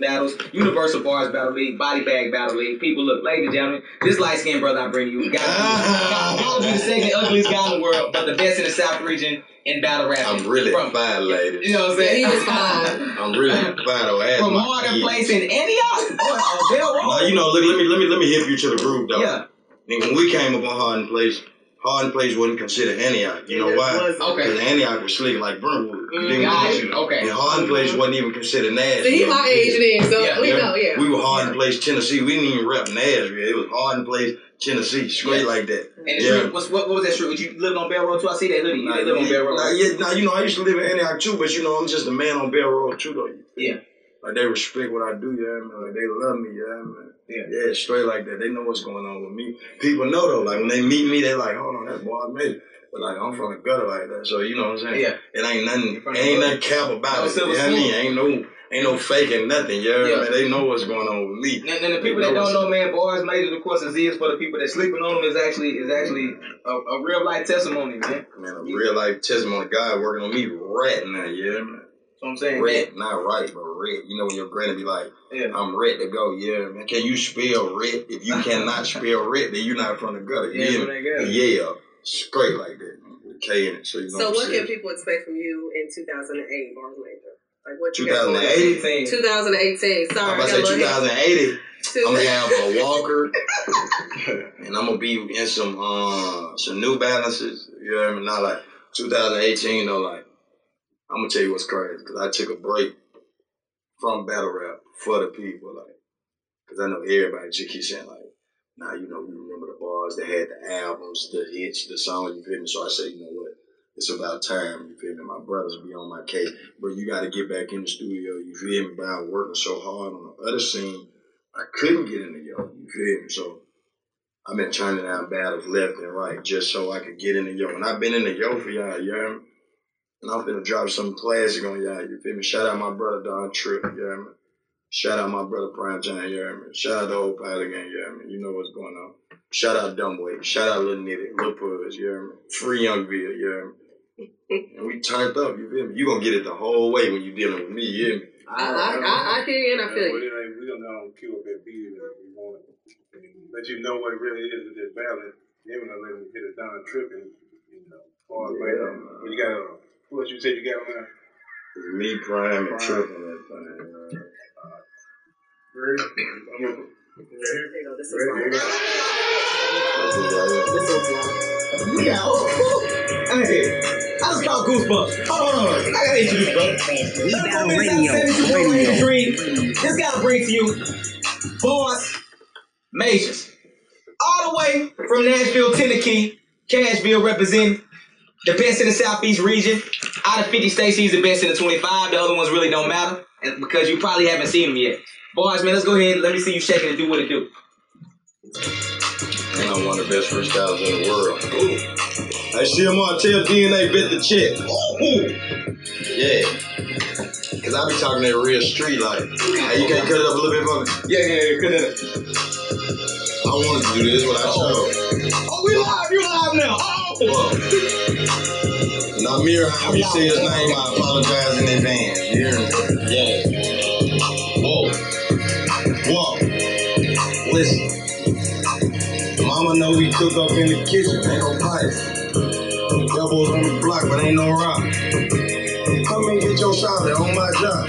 battles, Universal Bars Battle League, Body Bag Battle League. People, look, ladies and gentlemen, this light skinned brother I bring you, gotta be, gotta ah. be the second ugliest guy in the world, but the best in the South region in battle rapping. I'm really From- fine, ladies. You know what I'm saying? He is fine. I'm really fine. Oh, From my Harden. Place in Antioch or, or Bell Road. Now, you know, look, let me let me let me hip you to the groove though. Yeah. And when we came up on Harden Place, Harden Place wasn't considered Antioch. You know why? wasn't. Okay. Because Antioch was slick like Brentwood. Mm, didn't got get you. you. Okay. And Harden Place wasn't even considered Nashville. So he my age then, so Yeah, we Yeah. know, yeah. We were Harden Place, Tennessee. We didn't even rep Nashville. It was Harden Place, Tennessee, straight Yeah. like that. And the Yeah. street, what's, what, what was that street? Was you living on Bell Road too? I see that hoodie. You Nah, live on Bell Road. nah, yeah, nah, you know, I used to live in Antioch too, but you know, I'm just a man on Bell Road too, though. Yeah. Like they respect what I do, yeah, man. Like they love me, yeah, man. Yeah. Yeah, straight like that. They know what's going on with me. People know though, like when they meet me, they're like, hold on, that boy it. But like I'm from the gutter like that. So you know what I'm saying? Yeah. It ain't nothing ain't nothing cap about it. You know what I mean? Ain't no ain't no faking nothing, yeah. Yeah. Man, they know what's going on with me. And, and the people that don't know, man, bars major, of course, is is for the people that sleeping on them is actually is actually a, a real life testimony, man. Man, a real life testimony God working on me right now, yeah, man. That's what I'm saying. Red, not right, but red. You know when your granny be like, Yeah. I'm red to go, yeah, man. Can you spell red? If you cannot spell red, then you're not from the gutter. Yeah, Yeah, from the gutter. yeah, straight like that, with a K in it. So you know. So I'm what can people expect from you in 2008, Bars Major? Like what you got going on? 2080. 2018. Sorry, I'm about to say got 2080. I'm gonna have a walker, and I'm gonna be in some uh some New Balances. You know what I mean? Not like 2018 though. Like I'm gonna tell you what's crazy because I took a break from battle rap for the people. Like, because I know everybody just keep saying like, Nah, you know, we remember the bars that had the albums, the hits, the songs. You feel me? So I say, you know what? It's about time. You feel me? My brothers be on my case, but you got to get back in the studio. You feel me? But working so hard on the other scene. I couldn't get in the yo. You feel me? So I've been turning down battles left and right just so I could get in the yo. And I've been in the yo for y'all, you me? And I'm gonna drop some classic on y'all, you feel me? Shout out my brother Don Trip, you hear me? Shout out my brother Prime Time, you hear me? Shout out the old pilot gang, you hear me? You know what's going on. Shout out Dumbway. Shout out Little Nitty, Lil Puzz, you hear me? Free Youngville, you hear me? and we turned up, you feel me? You gonna get it the whole way when you dealing with me, you hear me? I, I, I, I hear you and I feel Well, you. it ain't, we don't know cue up that beat if we want it. And let you know what it really is with this balance. Then when I let him hit a Don and, you know, far as later. When you got a, what you said you got on there? It's me, Prime, and Prime. Trip on that thing. Ready? I'm gonna, There you go. This is ready? fine. uh, This is fine. Yeah. oh, oh. Hey, I just called Goosebumps. Hold on, hold on. I gotta introduce, bro. Battle Radio, radio. Dream. Just gotta bring to you Bars Majors. All the way from Nashville, Tennessee, Cashville representing the best in the Southeast region. Out of 50 states, he's the best in the 25. The other ones really don't matter because you probably haven't seen him yet. Boys, man, let's go ahead. Let me see you shaking and do what it do. And I'm one of the best freestylers in the world. Ooh. Hey, CMR, tell DNA bit the check. Ooh. Yeah. Cause I be talking that real street like, hey, you can't cut it up a little bit for me? Yeah, yeah, yeah. Good enough. I wanted to do this, what I chose. Oh, we live. You live now. Oh. Whoa. Now, Mira, how you say his name, I apologize in advance. You hear me? Yeah. Whoa. Whoa. Listen. Mama know we cook up in the kitchen, ain't no pipe. Elbows on the block, but ain't no rock. Come and get your shot on my job.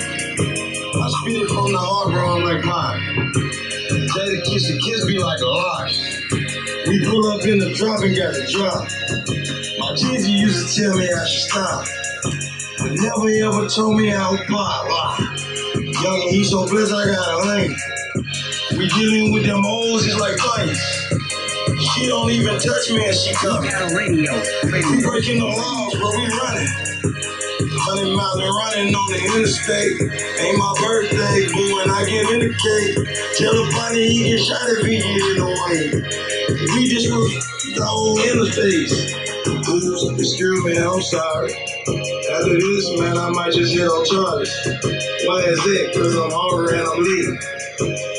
I spit it from the heart, bro, I'm like pie. Jadakiss the kiss be like a lie. We pull up in the drop and got the drop. My kids used to tell me I should stop. But never ever told me I would pop. Why? Young and he so blessed I got a lane. We dealing with them hoes, it's like fights. She don't even touch me and she coming. Battle Radio, We radio. breaking the laws, bro, we running. Hundred miles and running on the interstate. Ain't my birthday, but when I get in the cake, tell the body he get shot if he get in the way. We just was the whole interstate. Oops, excuse me, I'm sorry. After this, man, I might just hit on charges. Why is that? Cause I'm hungry and I'm leaving.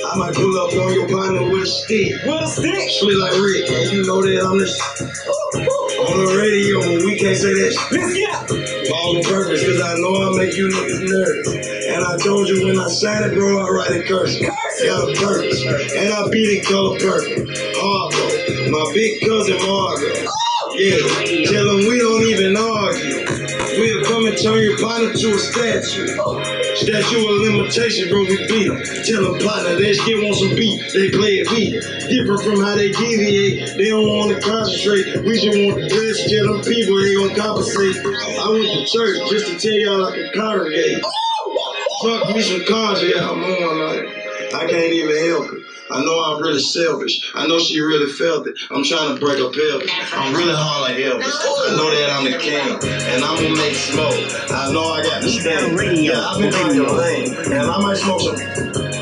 I might pull up on your partner with a stick. With a stick. Sweet like Rick, and you know that I'm the uh, On the radio, but we can't say that shit. On purpose, cause I know I make you niggas nervous. And I told you when I sign it, bro, I write it cursive. Got a purpose. And I beat it color purple. Harpo, my big cousin Margo. Yeah, tell them we don't even argue. Turn your partner to a statue. Statue of limitation, bro, we beat them. Tell them partner, that shit want some beat. They play it beat. Different from how they deviate. They don't want to concentrate. We just want the best. Tell them people they gonna compensate. I went to church just to tell y'all I can congregate. Fuck me some cars, yeah, I'm on like I can't even help it. I know I'm really selfish. I know she really felt it. I'm trying to break her pelvis. I'm really hard like Elvis. I know that I'm the king, and I'm gonna make smoke. I know I got the stamp. Yeah, I've been on your lane, and I might smoke some.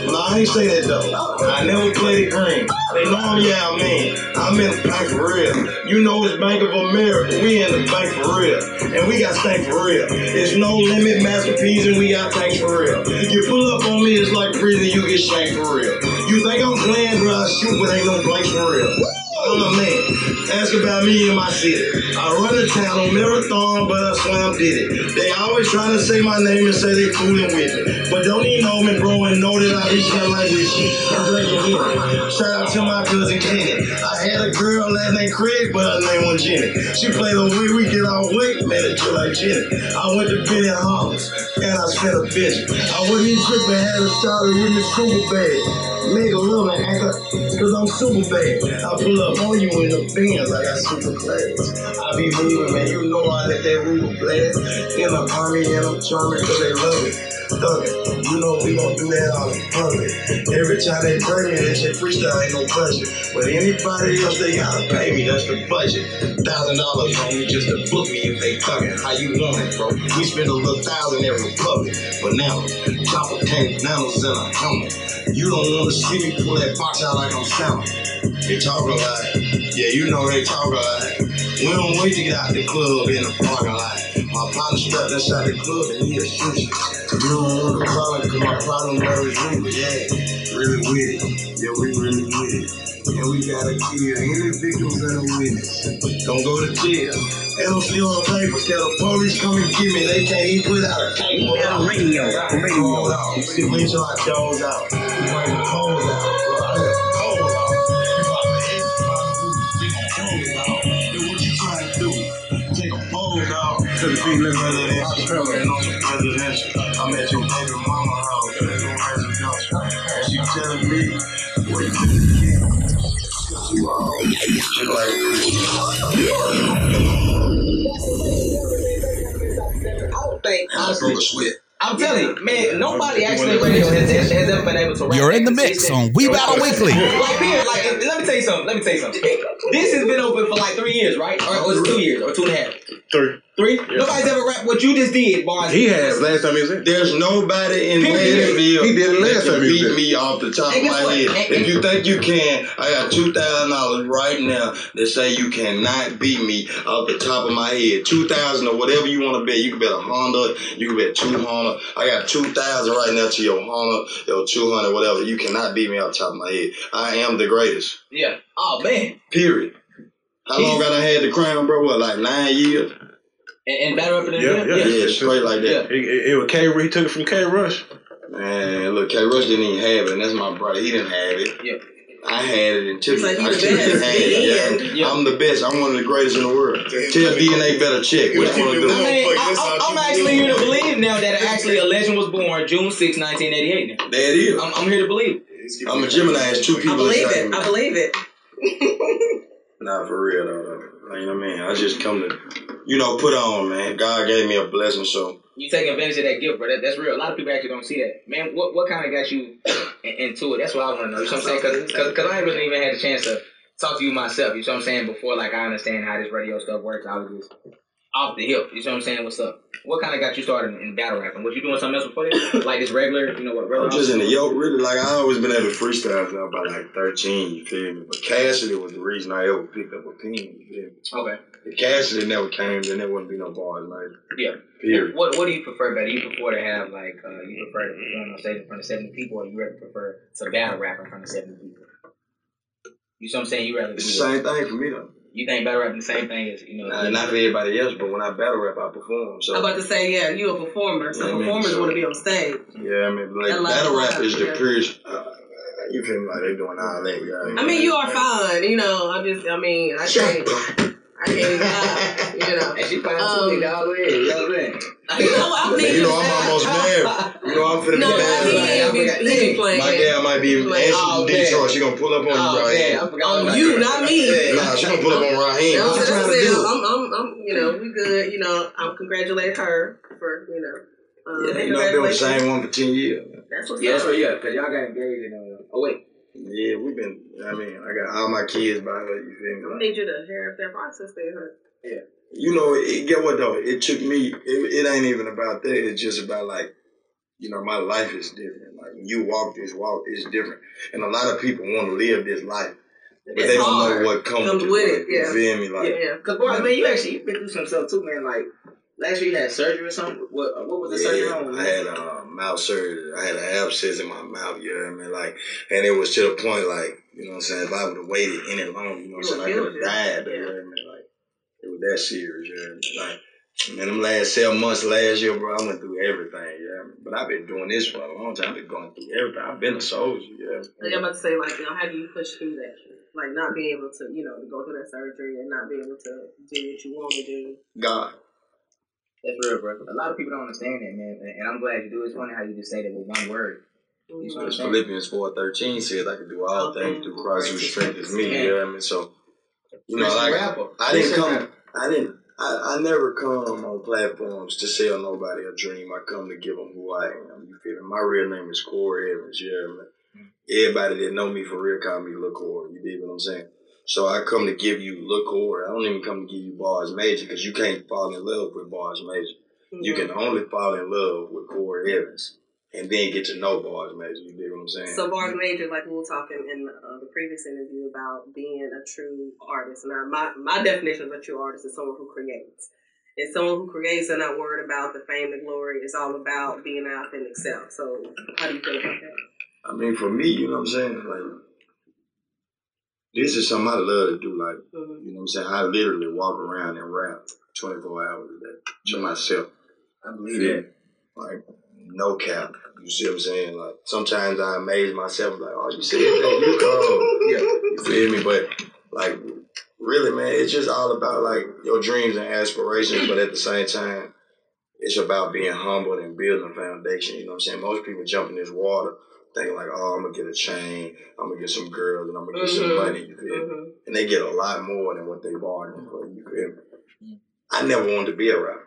No, I ain't say that though. I never played the green. They know I'm yeah, I mean. I'm in the bank for real. You know it's Bank of America. We in the bank for real. And we got stank for real. It's no limit masterpiece and we got tanks for real. You pull up on me, it's like prison, you get shanked for real. You think I'm playing, bro, I shoot, but ain't no place for real. I'm a oh, man. Ask about me and my city. I run the town on marathon, but I slam did it. They always trying to say my name and say they fooling with me. But don't even know me, bro, and know that I reach out like this shit. I'm breaking in. Shout out to my cousin Kenny. I had a girl that named Craig, but her name was Jenny. She played the way we get our weight, man, it feel like Jenny. I went to Benny Hollis, and I spent a bitch. I wasn't even tripping, had a started with me super Make a little actor, cause I'm super bad. I pull up on you in the Benz, I got super class. I be moving, man, you know I let that Ruger blast. In the army, and I'm charming cause they love it. Thuggin', you know we gon' do that all in public. Every time they bring me, that shit freestyle ain't no budget. But anybody else, they gotta pay me, that's the budget. Thousand dollars me just to book me if they thuggin'. How you want it, bro? We spend a little thousand every public. But now, chopper tank, nanos in a helmet. You don't wanna see me pull that box out like I'm selling. They talk a lot. Yeah, you know they talk a lot. We don't wait to get out the club in the parking lot. My partner strapped inside the club and he a shooter. You don't want the problem cause my problem is Ruger. Yeah, really with it. Yeah, we really with it. And we gotta kill any victims and a witness. Don't go to jail. And I'm still on paper. Tell the police come and get me. They can't even put out a cable. Radio, radio. out. See, wait till I doze out. Out. To the big. And on the presidential. I'm at your baby mama house. There's. And she telling me, what you think? I don't think I broke a sweat. I'm telling you, man, nobody actually radio has, has, has ever been able to rap You're in the mix on We Battle Weekly. Like, period, like, let me tell you something. Let me tell you something. This has been open for like three years, right? Or, or it's two years, or two and a half. Three. Three? Nobody's ever rapped what you just did, bars. He has last time he was in. There's nobody in Period. Nashville He did it last time he was beat me off the top of my what? head. And- if you think you can, I got two thousand dollars right now that say you cannot beat me off the top of my head. Two thousand or whatever you want to bet. You can bet a Honda. You can bet two Honda. I got two thousand right now to your Honda, your two hundred, whatever. You cannot beat me off the top of my head. I am the greatest. Yeah. Oh, man. Period. How long got I had the crown, bro? What, like nine years? And, and better up in the Yeah, yeah. Yeah, straight like that. It, it, it was K. He took it from K. Rush. Man, look, K. Rush didn't even have it, and that's my brother. He didn't have it. Yeah. I had it and took it. like you I the took it and best. had it. Yeah. Yeah. I'm the best. I'm one of the greatest in the world. Tell DNA better check. What you want to do? I mean, I, I, I'm actually here to believe now that actually a legend was born June 6, 1988 now. There it is. I'm, I'm here to believe. I'm a Gemini. It's two I people believe it. me. I believe it. Not for real though. What I mean? I just come to, you know, put on, man. God gave me a blessing, so You take advantage of that gift, bro. That, that's real. A lot of people actually don't see that. Man, what what kind of got you into it? That's what I want to know. You know what I'm saying? Because cause, I ain't really even had a chance to talk to you myself. You know what I'm saying? Before, like, I understand how this radio stuff works. I was just off the hip. You know what I'm saying? What's up? What kind of got you started in, battle rapping? Was you doing something else before this? Like this regular, you know what? Regular I'm just in the yoke, really. Like I always been able to freestyle since I was about like 13. You feel me? But Cassidy was the reason I ever picked up a pen. You feel me? Okay. If Cassidy never came, then there wouldn't be no bars later. Yeah. Period. What What do you prefer better? You prefer to have like uh, you prefer to perform on stage in front of seventy people, or you rather prefer to battle rap in front of seventy people? You see what I'm saying? You rather do It's the same thing for me though. You think battle rap the same thing as you know? Nah, not for everybody else, but when I battle rap, I perform. So I'm about to say, yeah, you a performer, so Yeah, I mean, performers so- want to be on stage. yeah, I mean, like A battle rap rap, is the yeah. purest. Uh, you feel me? Like they're doing all that. Yeah, I mean, you are fine, you know. I just, I mean, I can't, I can't, lie, you know. And she fine Um, too, nigga. All the way. You know what I'm saying? You know, I mean, You know, I'm almost mad. You know, I'm finna No, be he mad. ain't he be playing. My gal might be Like, and oh, she's man. Detroit. She gonna pull up on you Oh, right here. On you, that. not me. Nah, she gonna pull up on Raheem. What you trying to do? I'm, I'm, I'm, you know, we good. You know, I'm congratulate her for, you know. Um, Yeah, you know, I've been with the same one for ten years. That's what's Yeah, that's up. what. Yeah, cause y'all got engaged and uh. Oh wait. Yeah, we've been. I mean, I got all my kids by her. You feel me? I Like, need you to hear if that process there. huh? you know, it, get what though? It took me. It, it ain't even about that. It's just about like, you know, my life is different. Like when you walk this walk, it's different. And a lot of people want to live this life, but It's they don't hard. know what comes, Comes with, with it. it, yeah. You feel me? Like, Yeah. Cause boys, man, you actually you've been through some stuff too, man. Like last year you had surgery or something. What what was the surgery on? I had uh, mouth surgery. I had an abscess in my mouth. You know what I mean? Like, and it was to the point, like, you know what I'm saying? If I would have waited any longer, you know what I'm saying? I could would've died. you. Know what I mean? Like, it was that serious. You know what I mean? Like, man, them last seven months last year, bro, I went through everything. You know what I mean? But I've been doing this for a long time. I've been going through everything. I've been a soldier. Yeah. Like I'm about to say, like, you know, how do you push through that? Like, not being able to, you know, go through that surgery and not being able to do what you want to do. God. That's real, bro. A lot of people don't understand that, man. And and I'm glad you do. It's funny how you just say that with one word. Because mm-hmm. Philippians four thirteen says I can do all things through Christ who strengthens me. You know what I mean? So, you know, Christian like. I didn't come. I didn't. I, I never come on platforms to sell nobody a dream. I come to give them who I am. You feel me? My real name is Corey Evans. You hear me? Mm-hmm. Everybody that know me for real call me Lil Corey. You dig what I'm saying? So I come to give you Lil Corey. I don't even come to give you Bars Major because you can't fall in love with Bars Major. You Mhm. can only fall in love with Corey Evans and then get to know Bars Major. You dig what I'm saying? So Bars Major, like we were talking in uh, the previous interview about being a true artist. Now, my my definition of a true artist is someone who creates. And someone who creates and not worried about the fame, the glory. It's all about being an authentic self. So, how do you feel about that? I mean, for me, you know what I'm saying? Like, this is something I love to do. Like, Mhm. you know what I'm saying? I literally walk around and rap 24 hours a day to myself. I believe that. Like, no cap. You see what I'm saying? Like, sometimes I amaze myself, like, oh, you said that, you cold. Yeah. You feel me? But, like, really, man, it's just all about, like, your dreams and aspirations, but at the same time, it's about being humble and building a foundation. You know what I'm saying? Most people jump in this water thinking, like, oh, I'm going to get a chain, I'm going to get some girls, and I'm going to get some Mhm. money. You feel me? Mhm. And they get a lot more than what they bargained for. You feel me? I never wanted to be a rapper.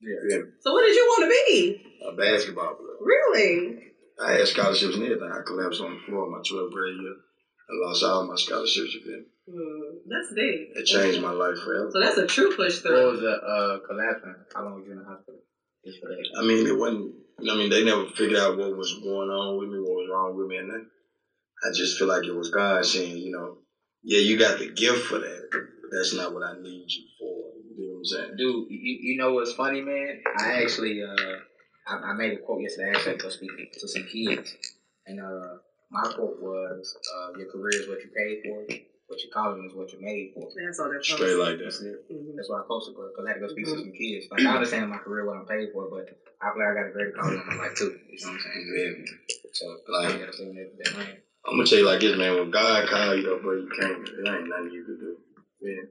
Yeah. You feel me? So, what did you want to be? A basketball player. Really? I had scholarships and everything. I collapsed on the floor my 12th grade year. I lost all my scholarships. again. Mm, that's deep. It changed my life forever. So that's a true push What through. was the uh, collapsing? How long was you in the hospital? Just for that. I mean, it wasn't. I mean, they never figured out what was going on with me, what was wrong with me, and then I just feel like it was God saying, you know, yeah, you got the gift for that. That's not what I need you for. You know what I'm saying? Dude, you, you know what's funny, man? I actually, uh, I, I made a quote yesterday. I actually had to speak to some kids, and uh, my quote was, uh, "Your career is what you paid for. What your calling is what you're made for." That's all that Straight like That's that. it. Mhm. That's why I posted because I had to go speak to some kids. Like I understand my career, what I'm paid for, but I feel like I got a greater calling in my life too. You know what I'm saying? Yeah. So Like- I gotta that, that man. I'm gonna tell you like this, man. When God called you up, bro, you can't. It ain't nothing you can do. Yeah.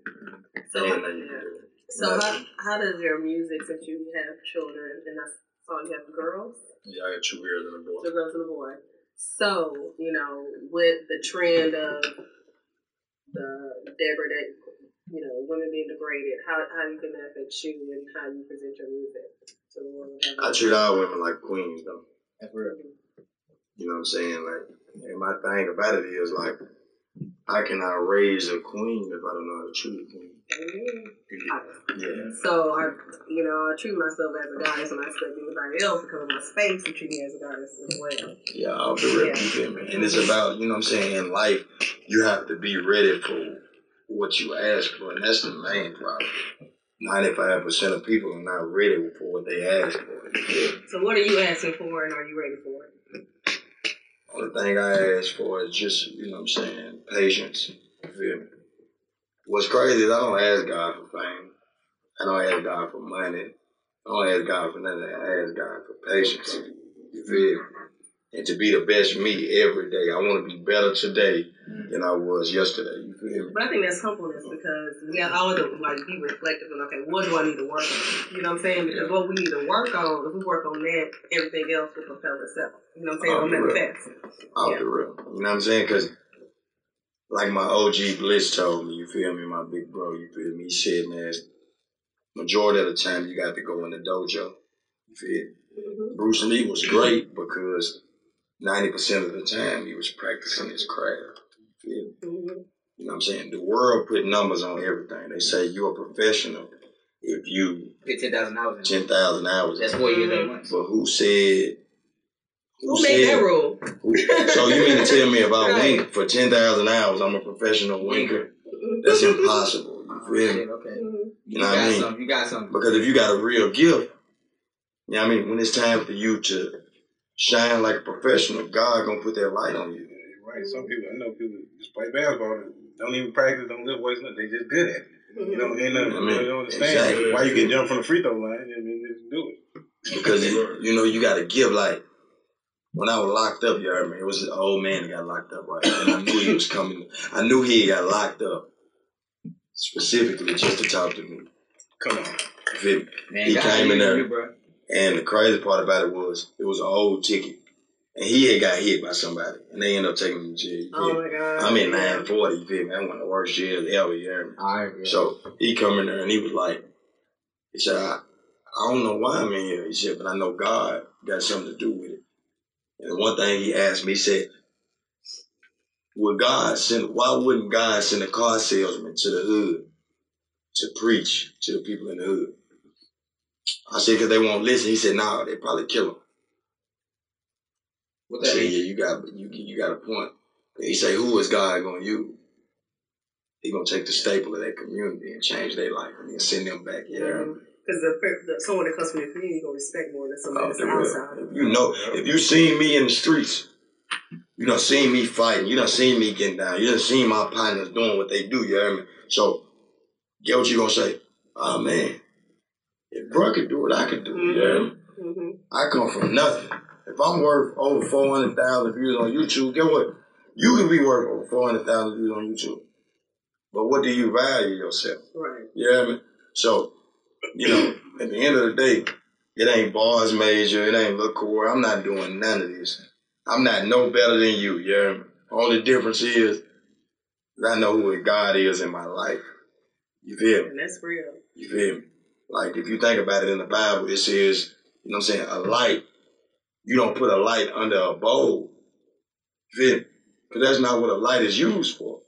So, ain't nothing you yeah. can do. so how, how does your music, since you have children, and I saw you have girls, Yeah, I got two girls and a boy. two girls and a boy. So, you know, with the trend of the degradation, you know, women being degraded, how how you can that affect you and how you present your music to the world? I treat all women like queens, though. That's real. Mm-hmm. You know what I'm saying? Like, and my thing about it is like, I cannot raise a queen if I don't know how to treat a queen. Mm-hmm. Yeah. So I, you know, I treat myself as a goddess, and I expect anybody else to come in my space to treat me as a goddess as well. Yeah, off the rip, you feel me? And it's about, you know what I'm saying, in life, you have to be ready for what you ask for, and that's the main problem. 95% of people are not ready for what they ask for. you? So what are you asking for, and are you ready for it? Only thing I ask for is just, you know what I'm saying, patience. You feel me? what's crazy is I don't ask God for fame. I don't ask God for money. I don't ask God for nothing. I ask God for patience. You feel? me? And to be the best me every day. I want to be better today than I was yesterday. Me? But I think that's humbleness because we have always to like be reflective and okay, what do I need to work on? You know what I'm saying? Because what we need to work on, if we work on that, everything else will propel itself. You know what I'm saying? Oh, It'll manifest. Off Yeah. the real. You know what I'm saying? Because, like my OG Bliss told me, you feel me, my big bro, you feel me? He said, man, majority of the time you got to go in the dojo. You feel me? Mhm. Bruce Lee was great because 90% of the time he was practicing his craft. You feel me? You know what I'm saying? The world put numbers on everything. They say you're a professional if you Fifteen thousand dollars. 10,000 hours. That's four years eight months. But who said? Who made that rule? Who, so you mean to tell me if I Right. wink for 10,000 hours, I'm a professional winker? That's impossible. You feel me? Okay. Mhm. You know what I got mean? some. You got some. Because if you got a real gift, you know what I mean? When it's time for you to shine like a professional, God gonna put that light on you. Right. Some people, I know people just play basketball, and don't even practice, don't lift weights, nothing. They just good at it. You don't, ain't nothing, I mean, you don't understand exactly. why you can jump from the free throw line. I mean, just do it. Because you, you know you got to give like when I was locked up, you heard me. It was an old man that got locked up, right? And I knew he was coming. I knew he got locked up specifically just to talk to me. Come on. You feel? Man, He came in there. You, bro. And the crazy part about it was it was an old ticket, and he had got hit by somebody, and they ended up taking him to jail. Oh my god. I'm in 940. You feel me? I'm one of the worst jails ever. You heard me? Right. Yeah. So he come in there and he was like, he said, I, I don't know why I'm in here. He said, but I know God got something to do with it. And the one thing he asked me, he said, would God send, why wouldn't God send a car salesman to the hood to preach to the people in the hood? I said, because they won't listen. He said, no, they probably kill him. What that said, mean? yeah, you got, you, you got a point. He say, who is God going to use? He going to take the staple of that community and change their life and send them back. Yeah. Because the, the someone that comes from your community gonna respect more than somebody Off that's the real. outside. If you know, if you seen me in the streets, you done seen me fighting, you done seen me getting down, you done seen my partners doing what they do, you hear me? So, get what you gonna say? Oh man, if bro could do it, I could do it, you hear me? Mm-hmm. I come from nothing. If I'm worth over 400,000 views on YouTube, get what? You can be worth over 400,000 views on YouTube. But what do you value yourself? Right. You hear me? So, you know, at the end of the day, it ain't bars major, it ain't look core. I'm not doing none of this. I'm not no better than you, you hear me? Only difference is I know who God is in my life. You feel me? And that's real. You feel me? Like if you think about it in the Bible, it says, you know what I'm saying, a light. You don't put a light under a bowl. Because that's not what a light is used for.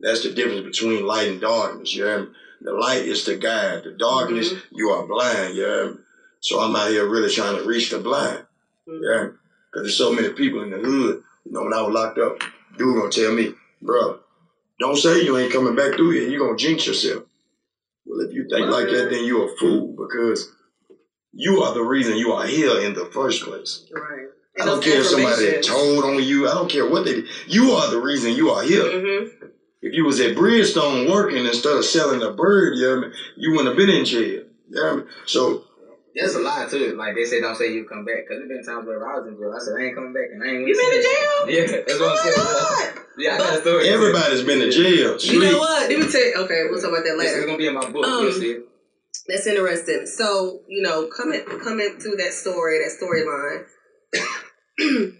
That's the difference between light and darkness. You hear me? The light is to guide. The darkness, mm-hmm. you are blind. You hear me? So I'm out here really trying to reach the blind. Me? Because there's so many people in the hood. You know, when I was locked up, dude gonna tell me, bro, don't say you ain't coming back through here. You're gonna jinx yourself. Well, if you think like that, then you're a fool because you are the reason you are here in the first place. Right. I don't care if somebody told on you. I don't care what they did. You are the reason you are here. Mm-hmm. If you was at Bridgestone working instead of selling a bird, you, hear me? you wouldn't have been in jail. You hear me? So, There's a lot to it. Like they say, don't say you come back. Cause there's been times where I was in jail. I said I ain't coming back, and I ain't. You been to jail? Yeah, that's what I'm saying. Oh my Yeah, I got a story. everybody's been to jail. You know what? Let me tell you. Okay, we'll talk about that later. It's gonna be in my book. Um, You'll see it. That's interesting. So, you know, coming coming through that story, that storyline,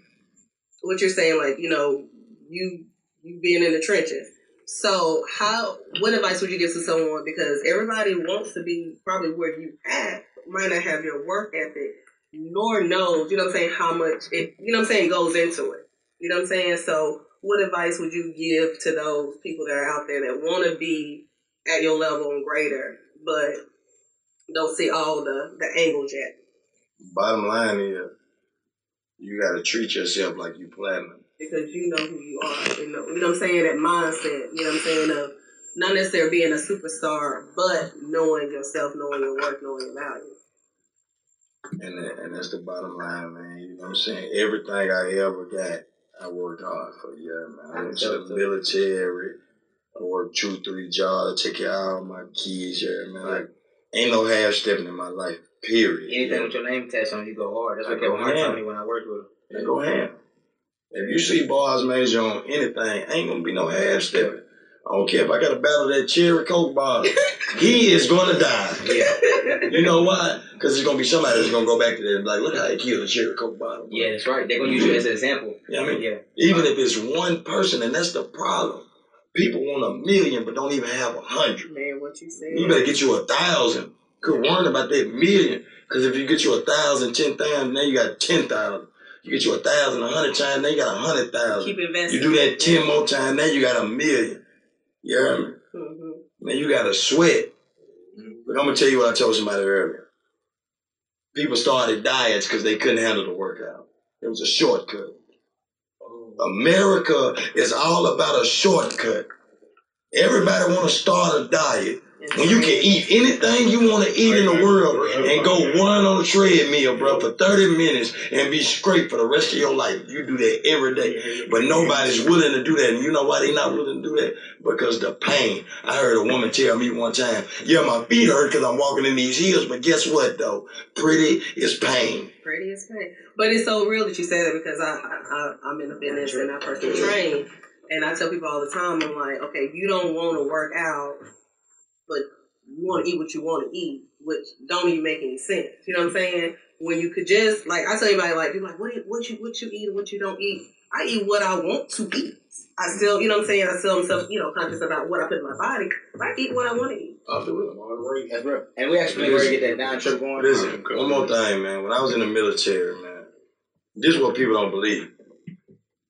what you're saying, like, you know, you you being in the trenches. So, how what advice would you give to someone? Because everybody wants to be probably where you at, might not have your work ethic, nor knows, you know what I'm saying, how much it, you know I'm saying, goes into it. You know what I'm saying? So, what advice would you give to those people that are out there that want to be at your level and greater, but don't see all the the angles yet? Bottom line is, you got to treat yourself like you platinum. Because you know who you are. You know, you know what I'm saying? That mindset, you know what I'm saying, of not necessarily being a superstar, but knowing yourself, knowing your worth, knowing your value. And that, and that's the bottom line, man. You know what I'm saying? Everything I ever got, I worked hard for. Yeah, man. I went to the military. I work two, three jobs, take care of all my kids, yeah, man. Like, ain't no half stepping in my life, period. Anything with your name attached on you go hard. That's what Kevin Hart told me when I worked with him. They go ham. If you see bars major on anything, ain't gonna be no half stepping. I don't care if I gotta battle that cherry coke bottle. he is gonna die. Yeah, You know why? Because there's gonna be somebody that's gonna go back to that and be like, look how he killed a cherry coke bottle. yeah, that's right. They're gonna use you as an example. What I mean? Yeah, Even if it's one person, and that's the problem. People want a million but don't even have a hundred. Man, what you said. You better get you a thousand. Quit worrying about that million. Because if you get you a thousand, ten thousand, now you got ten thousand. You get you a thousand, a hundred times, now you got a hundred thousand. Keep investing. You do that ten more times, now you got a million. You hear me? hmm Man, you got to sweat. But I'm gonna tell you what I told somebody earlier. People started diets because they couldn't handle the workout. It was a shortcut. America is all about a shortcut. Everybody want to start a diet when you can eat anything you want to eat in the world and go run on a treadmill, bro, for 30 minutes and be straight for the rest of your life. You do that every day. But nobody's willing to do that. And you know why they're not willing to do that? Because the pain. I heard a woman tell me one time, yeah, my feet hurt because I'm walking in these heels, but guess what though? Pretty is pain. Pretty is pain. But it's so real that you say that because I, I, I I'm in the business and I personally train, and I tell people all the time, I'm like, okay, you don't want to work out, but you want to eat what you want to eat, which don't even make any sense. You know what I'm saying? When you could just like, I tell anybody like, people like, what do you- what you what you eat and what you don't eat. I eat what I want to eat. I still, you know what I'm saying? I still am self, you know, conscious about what I put in my body. But I eat what I want to eat. I do it. That's real. And we actually ready to get that Don Trip going. Listen, one more thing, man. When I was in the military, man, this is what people don't believe.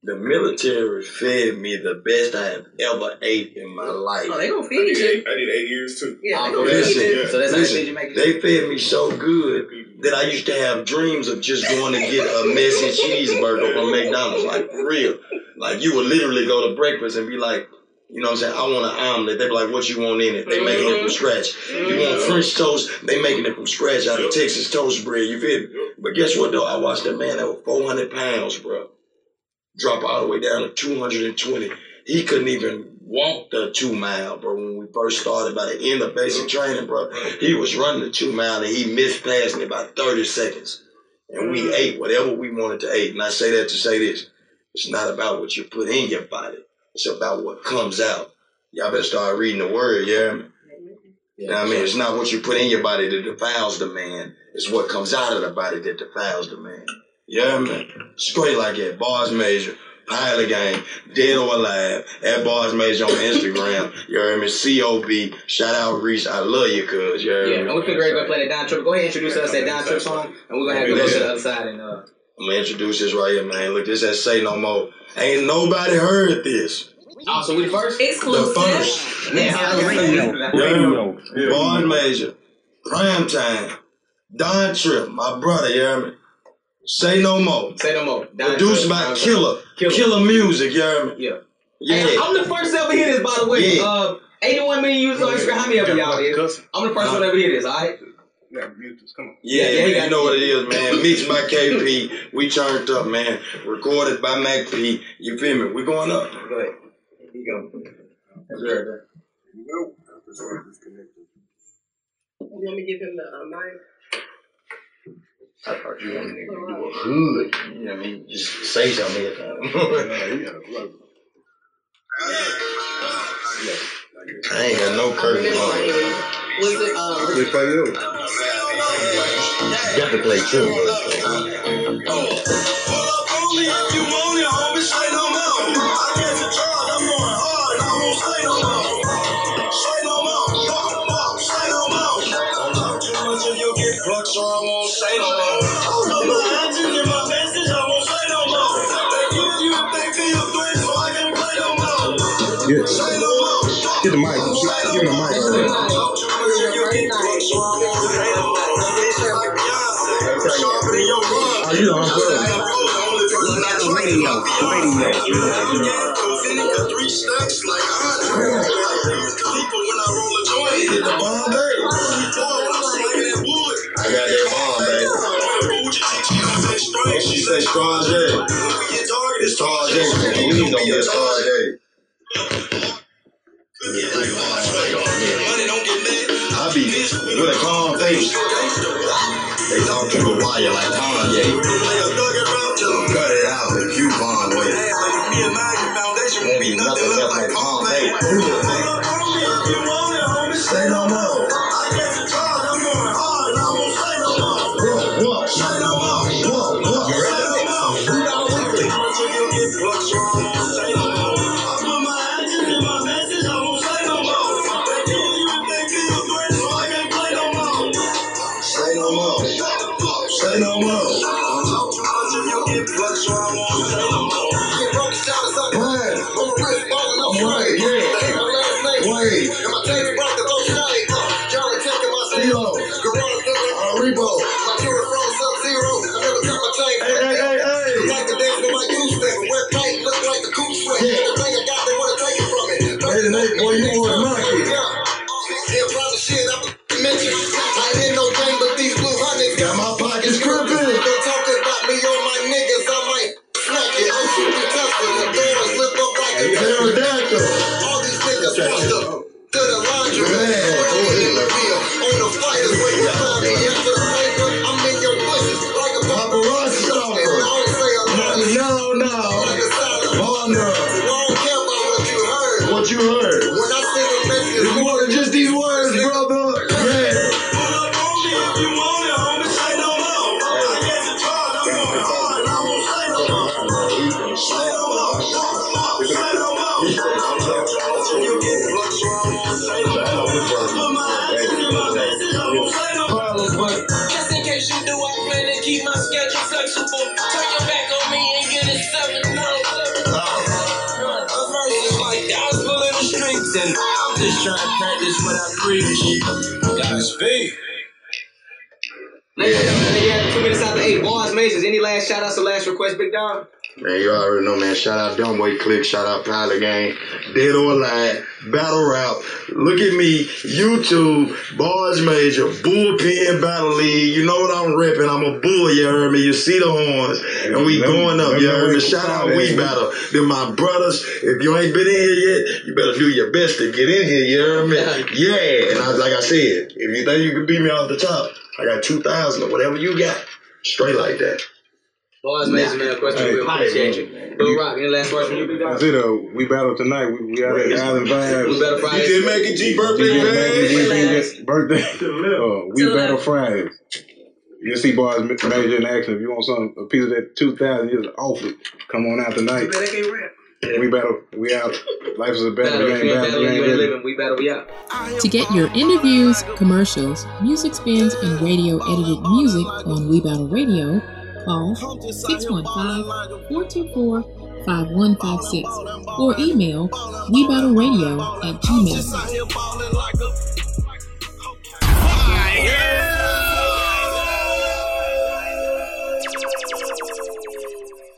The military fed me the best I have ever ate in my life. Oh, they gonna feed did you. eight, I did eight years too. Yeah, they Oh, gonna listen, feed you. So that's how Listen, they you make it. They fed me so good that I used to have dreams of just going to get a messy cheeseburger from McDonald's, like for real. Like you would literally go to breakfast and be like, you know what I'm saying? I want an omelet. They be like, what you want in it? They making it from mm-hmm. scratch. You want mm-hmm. French toast? They making it from scratch out of Texas toast bread. You feel me? But guess what though? I watched a man that was 400 pounds, bro, drop all the way down to 220. He couldn't even walk the two mile, bro. When we first started, by the end of basic training, bro, he was running the two mile and he missed passing it by 30 seconds. And we ate whatever we wanted to eat. And I say that to say this: it's not about what you put in your body; it's about what comes out. Y'all better start reading the word, yeah. You know what I mean? It's not what you put in your body that defiles the man. It's what comes out of the body that defiles the man. Yeah, man. Straight like that. Bars Major, Pilot Gang, Dead or Alive, at Bars Major on Instagram. You heard me? COB. Shout out Reese. I love you, cuz. You heard Yeah, me? and we feel great to play that Don Trip. Go ahead and introduce us that Don Trip song, and we're gonna have to go to the other side and uh. I'm gonna introduce this right here, man. Look, this has Say No More. Ain't nobody heard this. Oh, so we the first? Exclusive. The first. Yeah, radio, radio. Yeah. Bars Major. Prime Time. Don Trip, my brother, you hear me? Say No More. Say no more. Down Produced trip, by down. Killer. Killer. Killer Music, you hear me? Yeah. Yeah. Hey, I'm the first to ever hear this, by the way. Yeah. Uh, 81 million users on Instagram. How many of y'all is? I'm the first one to ever hear this, alright? Yeah. Come on. Yeah, Yeah, yeah, man, yeah. you know what it is, man. Mixed by KP. We turned up, man. Recorded by Mac P. You feel me? We going up. Go ahead. Here you go. That's right, right. Nope. That's why I'm disconnected. You want me give him the uh, mic? I thought you wanted to do a hood. You know what I mean? Just say something. Yeah, you gotta plug it. I ain't got no curtain on. Was it um? They play you. Got to play true. People when I roll a joint, hit the bomb, baby. Before when I'm slinging that wood. I got that bomb, baby. She say strong J. It's tall J. We need to get tall J. with a calm face. They talk to wire like Kanye. Cut it out the coupon way. Won't be nothing left like calm face. I'm trying to practice what I preach. Godspeed. Ladies and gentlemen, you have two minutes after eight. Bars, Mazes. Any last shout outs or last request, Big Dog? Man, you already know, man. Shout out Dumbway Click. Shout out Pilot Gang. Dead or Alive. Battle Rap. Look at me. YouTube. Bars Major. Bullpen Battle League. You know what I'm repping. I'm a bull, you heard me. You see the horns. And we going up, you heard me. Shout out We Battle. They're my brothers. If you ain't been in here yet, you better do your best to get in here, you heard me? Yeah. And I, like I said, if you think you can beat me off the top, I got 2,000 or whatever you got. Straight like that. Bars, Mazes, man. Of course, Hey, we appreciate you. Bill Rock, any last words from you, Big Dog? That's it, uh, we battle tonight. We, we out at Island Vibes. We better Friday. DJ Mackie G birthday, DJ man. Mackie G Relax. G birthday. Uh, we To battle left. Fridays. You'll see bars major in action. If you want some a piece of that two thousand years off it, come on out tonight. Better get rap. We battle. We out. Life is a battle. Battle, You if ain't you battle. battling, You you ain't ain't living. We battle, we out. To get your interviews, commercials, music spins, and radio edited music on We Battle Radio, Call 615-424-5156 or email WeBattleRadio at gmail.com.